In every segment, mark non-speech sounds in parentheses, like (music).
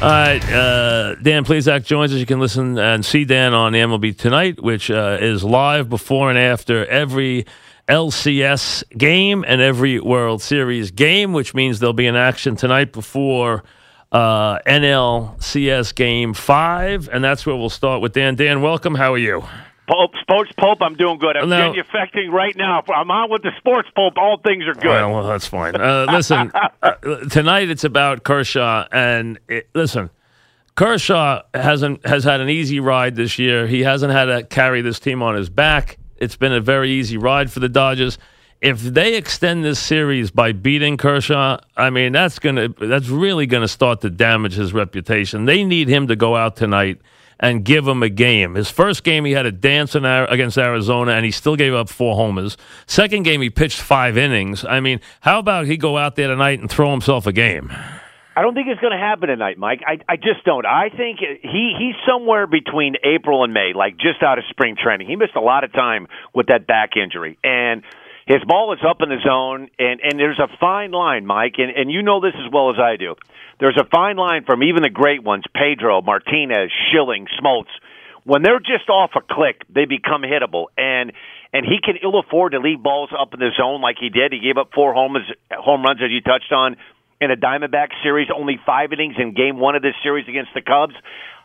All right, uh, Dan Plesac joins us. You can listen and see Dan on MLB Tonight, which uh, is live before and after every LCS game and every World Series game, which means there'll be an action tonight before uh, NLCS Game 5, and that's where we'll start with Dan. Dan, welcome. How are you? Pope, Sports Pope, I'm doing good. I'm Now- affecting right now. I'm on with the Sports Pope. All things are good. Well, well, that's fine. Uh, listen, (laughs) uh, tonight it's about Kershaw, and it, listen, Kershaw hasn't has had an easy ride this year. He hasn't had to carry this team on his back. It's been a very easy ride for the Dodgers. If they extend this series by beating Kershaw, I mean that's gonna that's really gonna start to damage his reputation. They need him to go out tonight and give him a game. His first game, he had a dance in, against Arizona, and he still gave up four homers. Second game, he pitched five innings. I mean, how about he go out there tonight and throw himself a game? I don't think it's going to happen tonight, Mike. I, I just don't. I think he he's somewhere between April and May, like just out of spring training. He missed a lot of time with that back injury, and his ball is up in the zone. And and there's a fine line, Mike, and and you know this as well as I do. There's a fine line from even the great ones, Pedro, Martinez, Schilling, Smoltz. When they're just off a click, they become hittable, and and he can ill afford to leave balls up in the zone like he did. He gave up four homers, home runs, as you touched on in a Diamondback series, only five innings in game one of this series against the Cubs.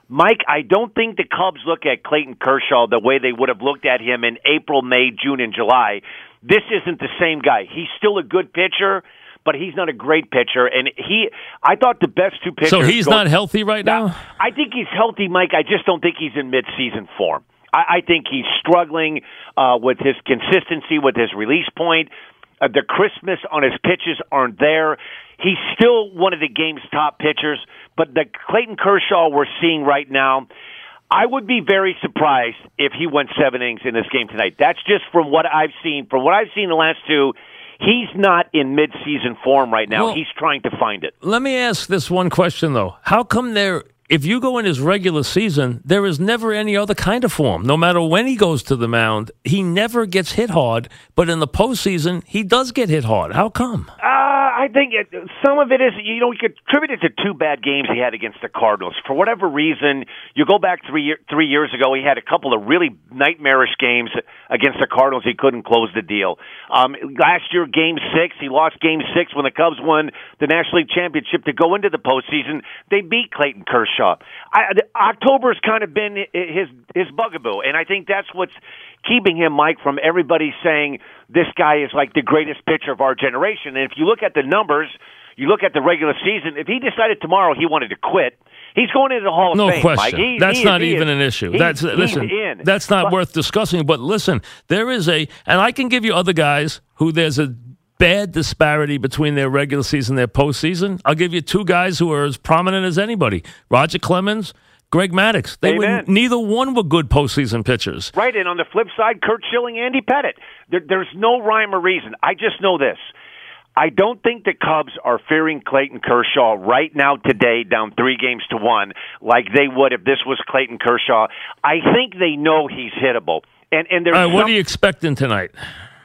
Mike, I don't think the Cubs look at Clayton Kershaw the way they would have looked at him in April, May, June, and July. This isn't the same guy. He's still a good pitcher, but he's not a great pitcher. And he, I thought the best two pitchers. So he's go- not healthy right now? I think he's healthy, Mike. I just don't think he's in midseason form. I, I think he's struggling uh, with his consistency, with his release point. Uh, the crispness on his pitches aren't there. He's still one of the game's top pitchers, but the Clayton Kershaw we're seeing right now, I would be very surprised if he went seven innings in this game tonight. That's just from what I've seen. From what I've seen the last two, he's not in midseason form right now. Well- he's trying to find it. Let me ask this one question, though. How come there, if you go in his regular season, there is never any other kind of form? No matter when he goes to the mound, he never gets hit hard, but in the postseason, he does get hit hard. How come? Uh, I think it, some of it is you know you could attribute it to two bad games he had against the Cardinals. For whatever reason, you go back three year, three years ago, he had a couple of really nightmarish games against the Cardinals. He couldn't close the deal. Um, last year, Game Six, he lost Game Six when the Cubs won the National League Championship to go into the postseason. They beat Clayton Kershaw. I, October's kind of been his his bugaboo, and I think that's what's keeping him, Mike, from everybody saying this guy is like the greatest pitcher of our generation. And if you look at the numbers, you look at the regular season. If he decided tomorrow he wanted to quit, he's going into the Hall of Fame. No question. He- that's he- not he even is- an issue. that's listen. That's not But- worth discussing. But listen, there is a, and I can give you other guys who there's a bad disparity between their regular season and their postseason. I'll give you two guys who are as prominent as anybody: Roger Clemens, Greg Maddux. They were, neither one were good postseason pitchers. Right, and on the flip side, Curt Schilling, Andy Pettitte. There, there's no rhyme or reason. I just know this. I don't think the Cubs are fearing Clayton Kershaw right now today, down three games to one, like they would if this was Clayton Kershaw. I think they know he's hittable. And and there's right, what some- are you expecting tonight?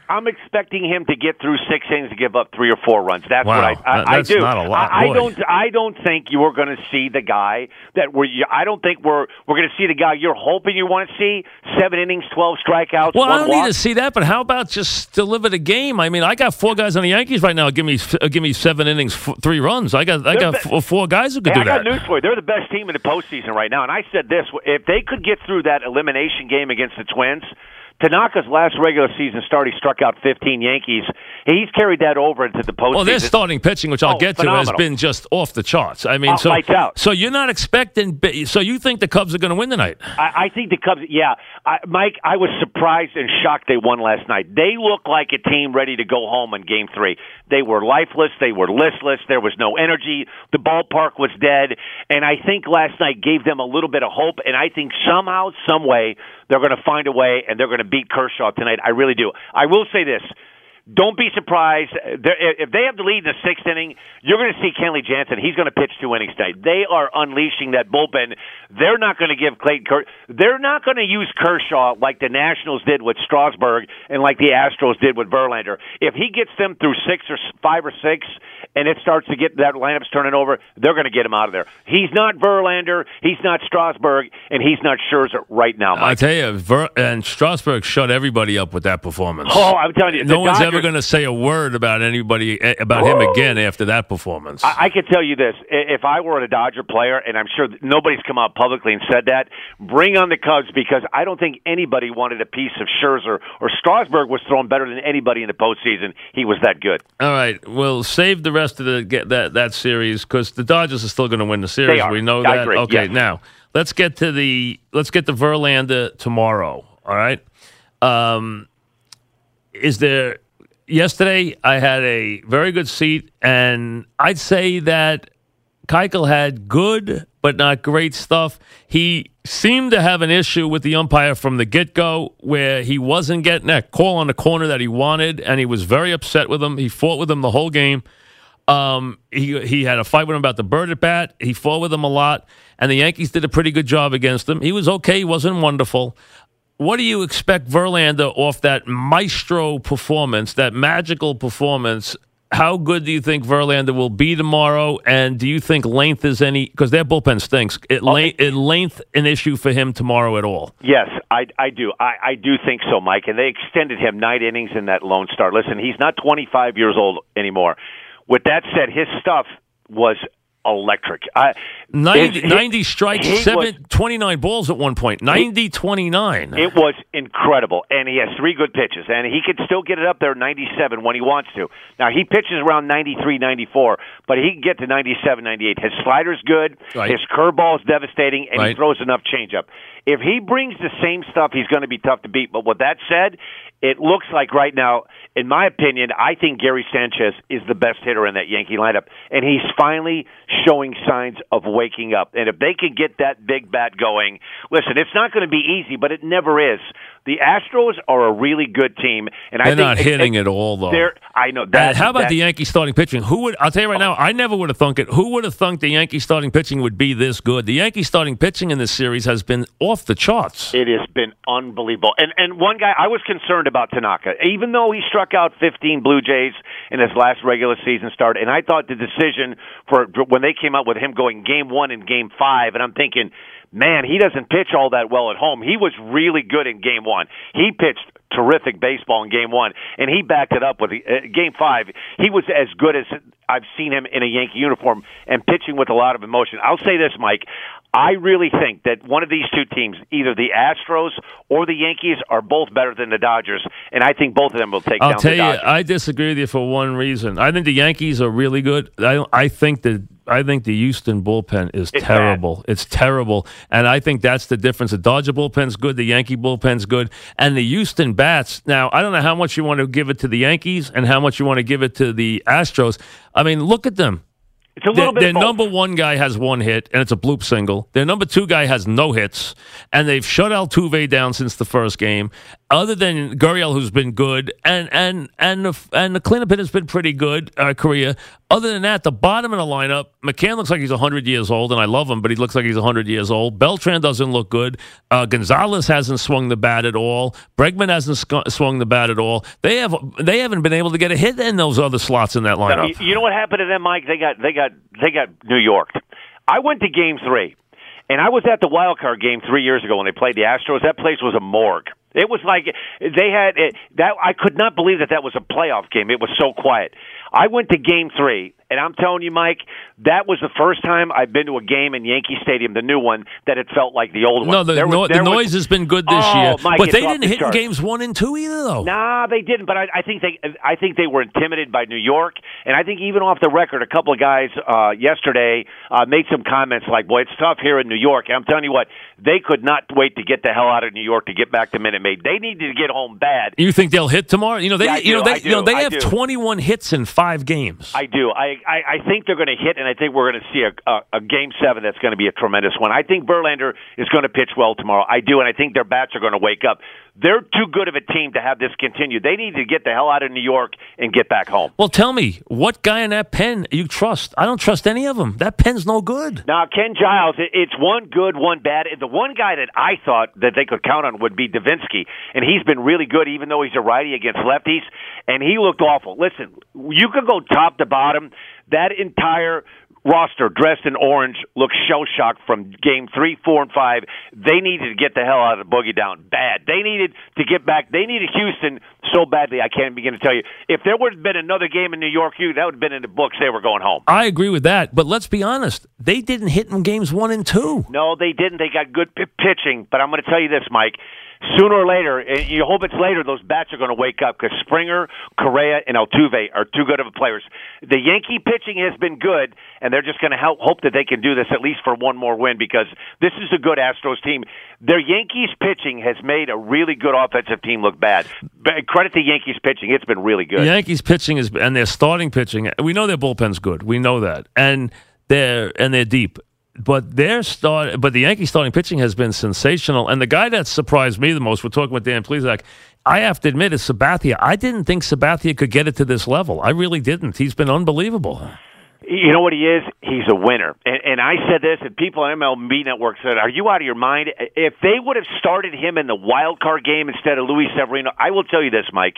I'm expecting him to get through six innings to give up three or four runs. That's Wow, what I, I, that- I do. not a lot, I, I don't. I don't think you are going to see the guy that we're. I don't think we're we're going to see the guy you're hoping you want to see. Seven innings, twelve strikeouts. Well, I don't walk. need to see that, but how about just deliver the game? I mean, I got four guys on the Yankees right now. Give me, uh, give me seven innings, f- three runs. I got, I They're got be- four guys who could Hey, do I got that. news for you. They're the best team in the postseason right now. And I said this: if they could get through that elimination game against the Twins, Tanaka's last regular season start, he struck out 15 Yankees. He's carried that over into the postseason. Well, their starting pitching, which I'll Oh, get to, has been just off the charts. I mean, Uh, so so you're not expecting. So you think the Cubs are going to win tonight? I, I think the Cubs. Yeah, I, Mike, I was surprised and shocked they won last night. They looked like a team ready to go home in Game Three. They were lifeless. They were listless. There was no energy. The ballpark was dead, and I think last night gave them a little bit of hope. And I think somehow, some way, they're going to find a way, and they're going to beat Kershaw tonight. I really do. I will say this. Don't be surprised if they have the lead in the sixth inning. You're going to see Kenley Jansen. He's going to pitch two innings tonight. They are unleashing that bullpen. They're not going to give Clayton. Ker- they're not going to use Kershaw like the Nationals did with Strasburg and like the Astros did with Verlander. If he gets them through six or five or six, and it starts to get that lineup's turning over, they're going to get him out of there. He's not Verlander. He's not Strasburg, and he's not Scherzer right now. Mike. I tell you, Ver- and Strasburg shut everybody up with that performance. Oh, I'm telling you, no one's Dodgers, ever going to say a word about anybody eh, about him again after that performance. I, I can tell you this: if I were a Dodger player, and I'm sure nobody's come out publicly and said that, bring on the Cubs because I don't think anybody wanted a piece of Scherzer or Strasburg was thrown better than anybody in the postseason. He was that good. All right, we'll save the rest of the get that that series because the Dodgers are still going to win the series. We know that. Okay, yes. now let's get to the let's get to Verlander tomorrow. All right. Um, is there? Yesterday, I had a very good seat, and I'd say that Keuchel had good but not great stuff. He seemed to have an issue with the umpire from the get go, where he wasn't getting that call on the corner that he wanted, and he was very upset with him. He fought with him the whole game. Um, he he had a fight with him about the bird at bat. He fought with him a lot, and the Yankees did a pretty good job against him. He was okay. He wasn't wonderful. What do you expect Verlander off that maestro performance, that magical performance? How good do you think Verlander will be tomorrow? And do you think length is any because their bullpen stinks? It, okay. it length an issue for him tomorrow at all? Yes, I, I do. I, I do think so, Mike. And they extended him nine innings in that Lone Star. Listen, he's not 25 years old anymore. With that said, his stuff was electric. I, 90, his, 90 strikes, seven, was, 29 balls at one point. 90 29. It was incredible. And he has three good pitches. And he can still get it up there 97 when he wants to. Now, he pitches around 93, 94, but he can get to 97, 98. His slider's good. Right. His curveball is devastating, and right. he throws enough changeup. If he brings the same stuff, he's going to be tough to beat. But with that said, it looks like right now, in my opinion, I think Gary Sanchez is the best hitter in that Yankee lineup, and he's finally showing signs of waking up. And if they can get that big bat going, listen, it's not going to be easy, but it never is. The Astros are a really good team, and they're I think not hitting it, all though. I know that. How about that, the Yankee starting pitching? Who would? I'll tell you right now. I never would have thunk it. Who would have thunk the Yankee starting pitching would be this good? The Yankee starting pitching in this series has been off the charts. It has been unbelievable. And and one guy I was concerned about Tanaka, even though he struck out 15 Blue Jays in his last regular season start, and I thought the decision for when they came out with him going game one and game five, and I'm thinking man, he doesn't pitch all that well at home. He was really good in game one. He pitched terrific baseball in game one, and he backed it up with uh, game five. He was as good as I've seen him in a Yankee uniform and pitching with a lot of emotion. I'll say this, Mike. I really think that one of these two teams, either the Astros or the Yankees, are both better than the Dodgers, and I think both of them will take I'll down tell the you, Dodgers. I disagree with you for one reason. I think the Yankees are really good. I I think that I think the Houston bullpen is It's terrible. bad. It's terrible, and I think that's the difference. The Dodger bullpen's good, the Yankee bullpen's good, and the Houston bats. Now, I don't know how much you want to give it to the Yankees and how much you want to give it to the Astros. I mean, look at them. It's a little their, bit their both. number one guy has one hit, and it's a bloop single. Their number two guy has no hits, and they've shut Altuve down since the first game. Other than Gurriel, who's been good, and and and the, and the cleanup hit has been pretty good, uh, Correa. Other than that, the bottom of the lineup, McCann looks like he's 100 years old, and I love him, but he looks like he's 100 years old. Beltran doesn't look good. Uh, Gonzalez hasn't swung the bat at all. Bregman hasn't sc- swung the bat at all. They have they haven't been able to get a hit in those other slots in that lineup. You- You know what happened to them, Mike? They got they got they got New York. I went to Game Three, and I was at the wild card game three years ago when they played the Astros. That place was a morgue. It was like they had it, that. I could not believe that that was a playoff game. It was so quiet. I went to Game Three, and I'm telling you, Mike, that was the first time I've been to a game in Yankee Stadium, the new one, that it felt like the old one. No, the, was- no, the there was- noise has been good this Oh, year, Mike, but they didn't the hit in games one and two either, though. Nah, they didn't. But I, I think they, I think they were intimidated by New York, and I think even off the record, a couple of guys uh, yesterday uh, made some comments like, "Boy, it's tough here in New York." And I'm telling you what, they could not wait to get the hell out of New York to get back to Minute Maid. They needed to get home bad. You think they'll hit tomorrow? You know they, Yeah, you know they, you know they have 21 hits in five games. I do. I, I, I think they're going to hit, and I think we're going to see a, a, a game seven that's going to be a tremendous one. I think Verlander is going to pitch well tomorrow. I do, and I think their bats are going to wake up. They're too good of a team to have this continue. They need to get the hell out of New York and get back home. Well, tell me, what guy in that pen you trust? I don't trust any of them. That pen's no good. Now, Ken Giles, it's one good, one bad. The one guy that I thought that they could count on would be Devenski, and he's been really good, even though he's a righty against lefties, and he looked awful. Listen, you could go top to bottom. That entire roster dressed in orange looks shell shocked from game three, four, and five. They needed to get the hell out of the boogie down bad. They needed to get back. They needed Houston so badly. I can't begin to tell you. If there would have been another game in New York, you that would have been in the books. They were going home. I agree with that, but let's be honest. They didn't hit in games one and two. No, they didn't. They got good p- pitching, but I'm going to tell you this, Mike sooner or later, and you hope it's later, those bats are going to wake up because Springer, Correa, and Altuve are too good of players. The Yankee pitching has been good, and they're just going to hope that they can do this at least for one more win because this is a good Astros team. Their Yankees pitching has made a really good offensive team look bad. But credit the Yankees pitching; it's been really good. The Yankees pitching is, and their starting pitching. We know their bullpen's good. We know that, and they're and they're deep but their start, but the Yankees starting pitching has been sensational. And the guy that surprised me the most, we're talking with Dan Plesac, I have to admit, is Sabathia. I didn't think Sabathia could get it to this level. I really didn't. He's been unbelievable. You know what he is? He's a winner. And, and I said this, and people on MLB Network said, "Are you out of your mind?" If they would have started him in the wild card game instead of Luis Severino, I will tell you this, Mike.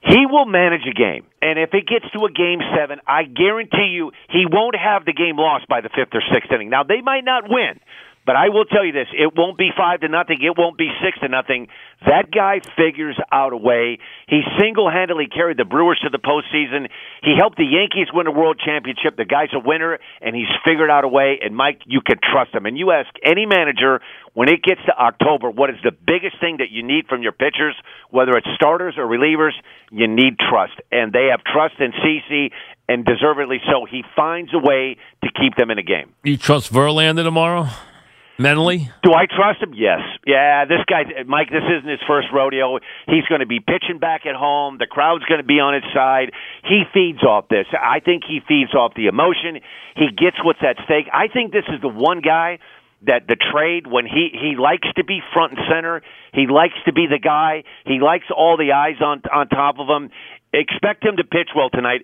He will manage a game. And if it gets to a game seven, I guarantee you he won't have the game lost by the fifth or sixth inning. Now, they might not win, but I will tell you this: it won't be five to nothing. It won't be six to nothing. That guy figures out a way. He single-handedly carried the Brewers to the postseason. He helped the Yankees win a World Championship. The guy's a winner, and he's figured out a way. And Mike, you can trust him. And you ask any manager when it gets to October, what is the biggest thing that you need from your pitchers, whether it's starters or relievers? You need trust, and they have trust in CC, and deservedly so. He finds a way to keep them in a game. You trust Verlander tomorrow? Mentally? Do I trust him? Yes. Yeah, this guy, Mike, this isn't his first rodeo. He's going to be pitching back at home. The crowd's going to be on his side. He feeds off this. I think he feeds off the emotion. He gets what's at stake. I think this is the one guy that the trade when he he likes to be front and center he likes to be the guy he likes all the eyes on on top of him expect him to pitch well tonight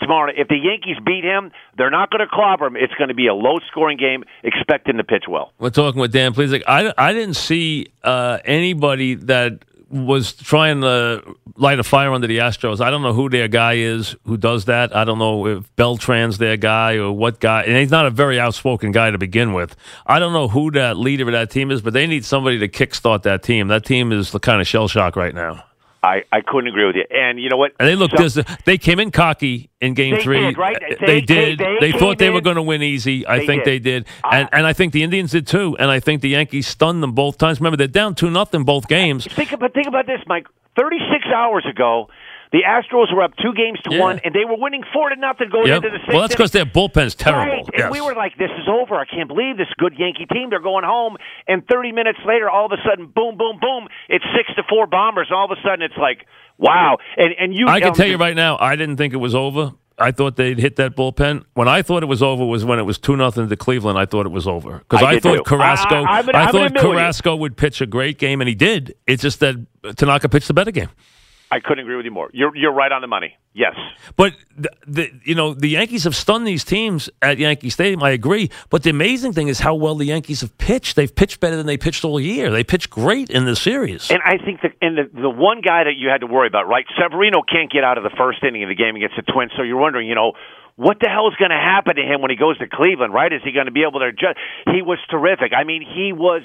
tomorrow. If the Yankees beat him, they're not going to clobber him. It's going to be a low scoring game. Expect him to pitch well. We're talking with Dan Please. I, I didn't see uh, anybody that was trying to light a fire under the Astros. I don't know who their guy is who does that. I don't know if Beltran's their guy or what guy. And he's not a very outspoken guy to begin with. I don't know who that leader of that team is, but they need somebody to kickstart that team. That team is the kind of shell shock right now. I, I couldn't agree with you. And you know what? And they looked so, they came in cocky in game they three. Did, right? They, they did. They, they thought they in. were going to win easy. I think did. they did. And and I think the Indians did too. And I think the Yankees stunned them both times. Remember, they're down two nothing both games. Think about think about this, Mike. Thirty six hours ago, the Astros were up two games to Yeah. one, and they were winning four to nothing going Yep. into the sixth. Well, that's because inning. their bullpen's terrible. Right. And we were like, this is over. I can't believe this good Yankee team. They're going home. And 30 minutes later, all of a sudden, boom, boom, boom. It's six to four bombers. All of a sudden, it's like, wow. And and you, I can um, tell you right now, I didn't think it was over. I thought they'd hit that bullpen. When I thought it was over was when it was two nothing to Cleveland. I thought it was over because I I, thought too. Carrasco. I- I- I'm I I'm thought admit with you. Carrasco would pitch a great game, and he did. It's just that Tanaka pitched the better game. I couldn't agree with you more. You're you're right on the money. Yes. But the, the you know the Yankees have stunned these teams at Yankee Stadium. I agree. But the amazing thing is how well the Yankees have pitched. They've pitched better than they pitched all year. They pitched great in this series. And I think that and the the one guy that you had to worry about, right? Severino can't get out of the first inning of the game against the Twins, so you're wondering, you know, what the hell is going to happen to him when he goes to Cleveland, right? Is he going to be able to adjust? He was terrific. I mean, he was.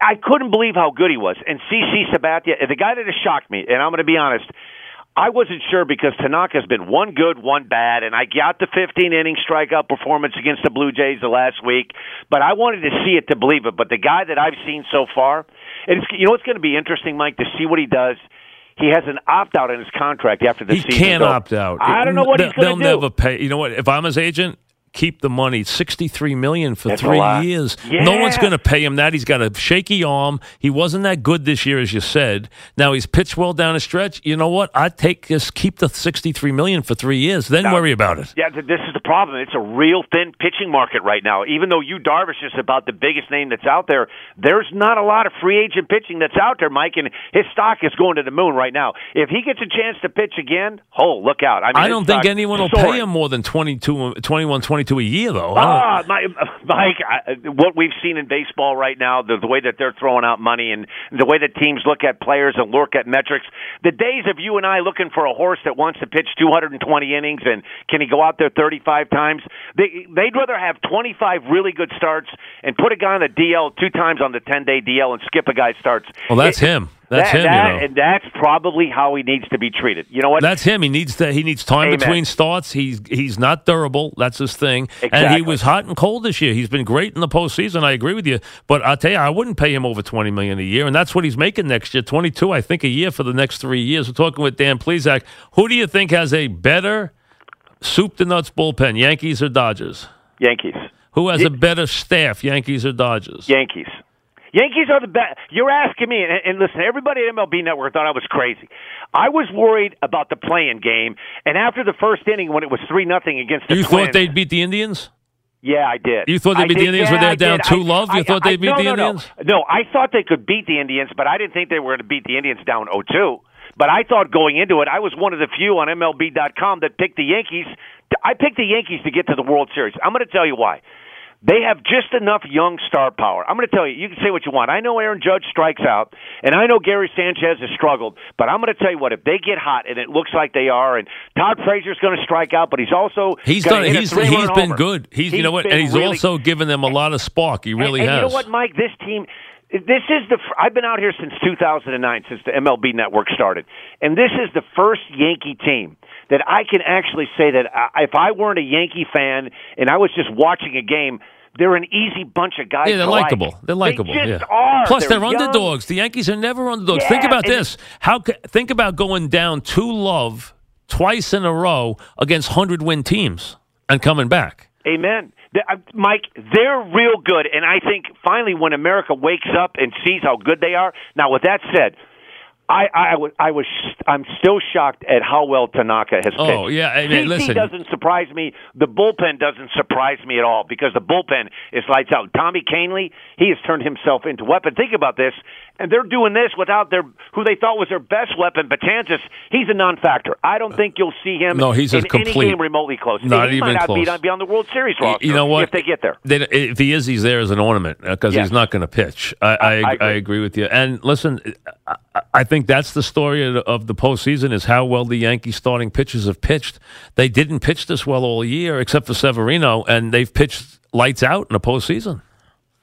I couldn't believe how good he was. And CC Sabathia, the guy that has shocked me, and I'm going to be honest, I wasn't sure because Tanaka's been one good, one bad, and I got the 15 inning strikeout performance against the Blue Jays the last week, but I wanted to see it to believe it. But the guy that I've seen so far, and it's, you know what's going to be interesting, Mike, to see what he does. He has an opt out in his contract after the he season. He can't so opt out. I don't know what They- he's going to do. They'll never pay. You know what? If I'm his agent, keep the money. Sixty-three million for That's three years. Yeah. No one's going to pay him that. He's got a shaky arm. He wasn't that good this year, as you said. Now he's pitched well down the stretch. You know what? I'd take this. Keep the sixty-three million for three years. Then worry about it. Yeah, this is the problem. It's a real thin pitching market right now. Even though you Darvish is about the biggest name that's out there, there's not a lot of free agent pitching that's out there, Mike, and his stock is going to the moon right now. If he gets a chance to pitch again, oh, look out. I, mean, I don't think anyone will soaring. pay him more than 22, 21, 22 a year, though. Ah, my, Mike, I, what we've seen in baseball right now, the, the way that they're throwing out money and the way that teams look at players and look at metrics, the days of you and I looking for a horse that wants to pitch 220 innings and can he go out there 35 times, they, they'd rather have 25 really good starts and put a guy on the DL two times on the 10 day DL and skip a guy's starts. Well, that's It- him. That's that, him, that- you know. And that's probably how he needs to be treated. You know what? That's him. He needs to. He needs time Amen. between starts. He's he's not durable. That's his thing. And he was hot and cold this year. He's been great in the postseason. I agree with you. But I'll tell you, I wouldn't pay him over twenty million a year, and that's what he's making next year. Twenty two, I think, a year for the next three years. We're talking with Dan Plesac. Who do you think has a better soup to nuts bullpen, Yankees or Dodgers? Yankees. Who has a better staff, Yankees or Dodgers? Yankees. Yankees are the best. You're asking me, and, and listen, everybody at MLB Network thought I was crazy. I was worried about the playing game, and after the first inning, when it was three nothing against the You Twins, thought they'd beat the Indians? yeah, I did. You thought they'd beat the Indians yeah, when they were down two I- love? You I- thought they'd beat no, the no, no. Indians? No, I thought they could beat the Indians, but I didn't think they were going to beat the Indians down 0-2. But I thought going into it, I was one of the few on MLB.com that picked the Yankees. I picked the Yankees to get to the World Series. I'm going to tell you why. They have just enough young star power. I'm going to tell you, you can say what you want. I know Aaron Judge strikes out, and I know Gary Sanchez has struggled, but I'm going to tell you what, if they get hot, and it looks like they are, and Todd Frazier's going to strike out, but he's also He's done. He's he's been good. He's, you know what, and he's really also given them a lot of spark. He really and, and has. you know what, Mike? This team. This is the. I've been out here since 2009, since the MLB Network started, and this is the first Yankee team that I can actually say that I, if I weren't a Yankee fan and I was just watching a game, they're an easy bunch of guys. Yeah, they're to like. likable. They're likable. They just yeah. are. Plus, they're, young. underdogs. The Yankees are never underdogs. think about this. How think about going down to love twice in a row against hundred win teams and coming back. Amen. Uh, Mike, they're real good, and I think finally when America wakes up and sees how good they are. Now, with that said, I I was I was I'm still shocked at how well Tanaka has oh, pitched. Oh, yeah, I mean, listen. doesn't surprise me. The bullpen doesn't surprise me at all because the bullpen is lights out. Tommy Kahnle, he has turned himself into a weapon. Think about this, and they're doing this without their who they thought was their best weapon, Betances. He's a non-factor. I don't think you'll see him. No, he's a in complete- any game remotely close. Not he even might not close. be on, be on the World Series roster. you know what? If they get there. They, if he is, he's there as an ornament uh, because Yes. he's not going to pitch. I, I, I I, agree. agree with you. And listen, I, I think that's the story of, the postseason is how well the Yankees starting pitchers have pitched. They didn't pitch this well all year, except for Severino, and they've pitched lights out in the postseason.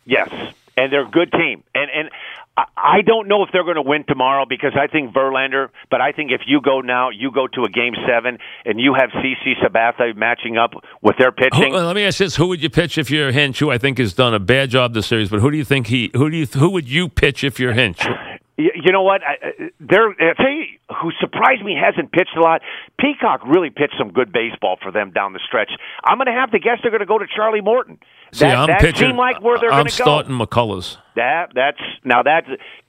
Yes, and they're a good team. And and I- I don't know if they're going to win tomorrow because I think Verlander. But I think if you go now, you go to a game seven, and you have CC Sabathia matching up with their pitching. Who, uh, let me ask this: Who would you pitch if you're Hinch? Who I think has done a bad job this series, but who do you think he? Who do you? Who would you pitch if you're Hinch? You know what? They're I uh, tell you uh, who surprised me hasn't pitched a lot. Peacock really pitched some good baseball for them down the stretch. I'm going to have to guess they're going to go to Charlie Morton. See, that I'm that pitching. seemed like where they're I'm going to go. starting McCullers. That that's now that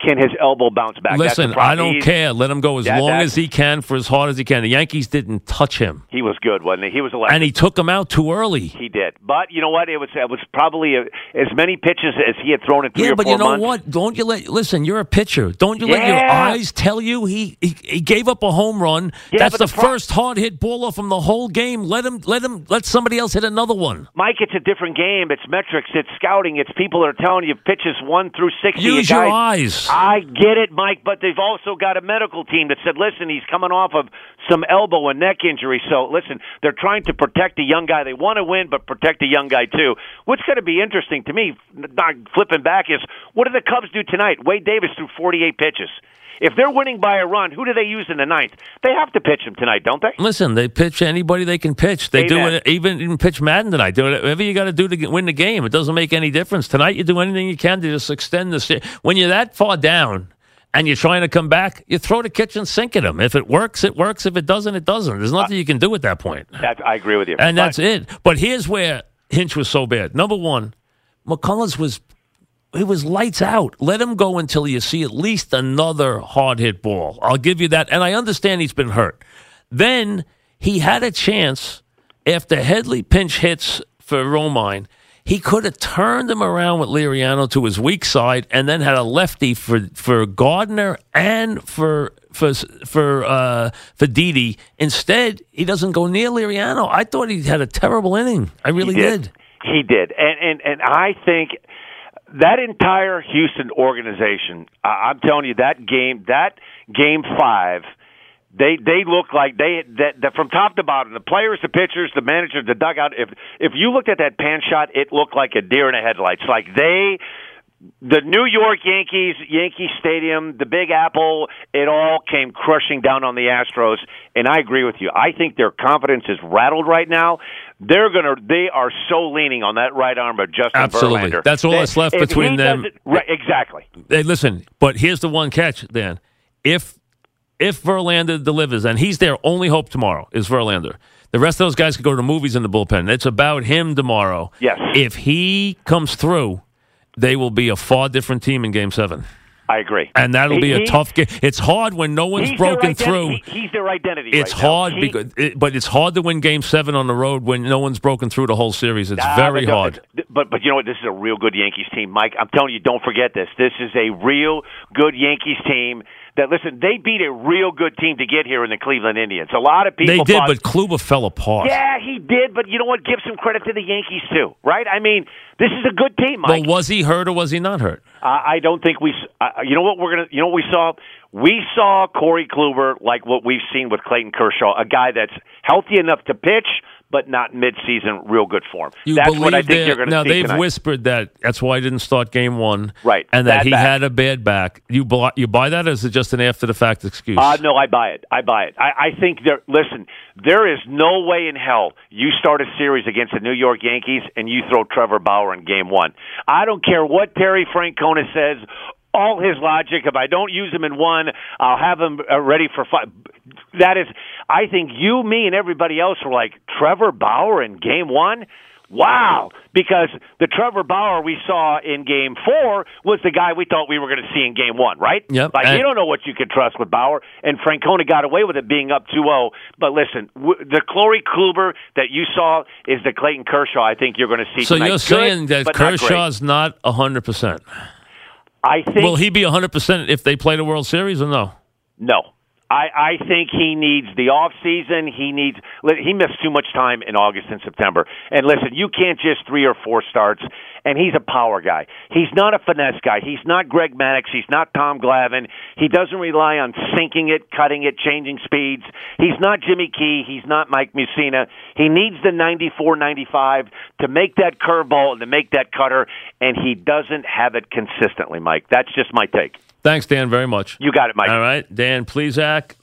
can his elbow bounce back? Listen. I don't He's- care. Let him go as That- long as he can for as hard as he can. The Yankees didn't touch him, He was good, wasn't he? He was electric. and he took him out too early. He did, but you know what? It was it was probably a, as many pitches as he had thrown in three Yeah, or but you know months. what? Don't you let listen? You're a pitcher. Don't you let your eyes tell you he, he he gave up a home run? Yeah, That's the, the pro- first hard hit ball off him the whole game. Let him let him let somebody else hit another one. Mike, it's a different game. It's metrics. It's scouting. It's people that are telling you pitches one through sixty. Use your eyes. I get it, Mike, but they've also got a medical team that said, listen, he's coming off of some elbow and neck injury. So, listen, they're trying to protect a young guy. They want to win, but protect a young guy, too. What's going to be interesting to me, not flipping back, is what do the Cubs do tonight? Wade Davis threw 48 pitches. If they're winning by a run, who do they use in the ninth? They have to pitch him tonight, don't they? Listen, they pitch anybody they can pitch. They do it. Even even pitch Maddon tonight. Do whatever you got to do to win the game. It doesn't make any difference tonight. You do anything you can to just extend the. When you're that far down and you're trying to come back, you throw the kitchen sink at them. If it works, it works. If it doesn't, it doesn't. There's nothing you can do at that point. That, I agree with you. And But- that's it. But here's where Hinch was so bad. Number one, McCullers was he was lights out. Let him go until you see at least another hard hit ball. I'll give you that. And I understand he's been hurt. Then he had a chance after Headley pinch hits for Romine. He could have turned him around with Liriano to his weak side, and then had a lefty for for Gardner and for for for uh, for Didi. Instead, he doesn't go near Liriano. I thought he had a terrible inning. I really he did. did. He did, and and and I think that entire Houston organization. I'm telling you, that game, that game five they they look like they that, that from top to bottom, the players, the pitchers, the manager, the dugout. If if you looked at that pan shot, it looked like a deer in the headlights. Like they the New York Yankees, Yankee Stadium, the Big Apple, it all came crushing down on the Astros. And I agree with you. I think their confidence is rattled right now. They're gonna. They are so leaning on that right arm of Justin Absolutely, Verlander. that's all That that's left between them. Right, exactly. Hey, listen, but here's the one catch, Dan. If if Verlander delivers, and he's their only hope tomorrow is Verlander. The rest of those guys could go to movies in the bullpen. It's about him tomorrow. Yes. If he comes through, they will be a far different team in Game Seven, I agree. and that'll He- be a he- tough game. It's hard when no one's broken through. he- he's their identity. It's right hard, because, it, but it's hard to win Game Seven on the road when no one's broken through the whole series. It's Ah, very but, hard. But but you know what? This is a real good Yankees team, Mike. I'm telling you, don't forget this. This is a real good Yankees team. That listen, they beat a real good team to get here in the Cleveland Indians. A lot of people They did, thought, but Kluber fell apart. yeah, he did. But you know what? Give some credit to the Yankees too, right? I mean, this is a good team, Well, Mike. was he hurt or was he not hurt? I I don't think we. s- Uh, you know what we're gonna. You know what we saw. We saw Corey Kluber like what we've seen with Clayton Kershaw, a guy that's healthy enough to pitch, but not mid-season real good form. You that's believe what I think you're going to now they've tonight. whispered that that's why he didn't start game one, Right. And that Bad he back. had a bad back. You buy, you buy that as just an after the fact excuse? Uh, no, I buy it. I buy it. I, I think there. Listen, there is no way in hell you start a series against the New York Yankees and you throw Trevor Bauer in Game One. I don't care what Terry Francona says. All his logic. If I don't use him in one, I'll have him uh, ready for five. That is, I think you, me, and everybody else were like Trevor Bauer in Game One. Wow, because the Trevor Bauer we saw in Game Four was the guy we thought we were going to see in Game One, right? Yep. Like And- you don't know what you can trust with Bauer, and Francona got away with it being up 2-0. But listen, w- the Corey Kluber that you saw is the Clayton Kershaw. I think you're going to see. so tonight. you're Good, saying that not great. Kershaw's not hundred percent? I think Will he be hundred percent if they play the World Series or no? No. I, I think he needs the off season. He needs he missed too much time in August and September. And listen, you can't just three or four starts. And he's a power guy. He's not a finesse guy. He's not Greg Maddux. He's not Tom Glavine. He doesn't rely on sinking it, cutting it, changing speeds. He's not Jimmy Key. He's not Mike Mussina. He needs the 94, 95 to make that curveball and to make that cutter. And he doesn't have it consistently, Mike. That's just my take. Thanks, Dan, very much. You got it, Mike. All right, Dan Plesac,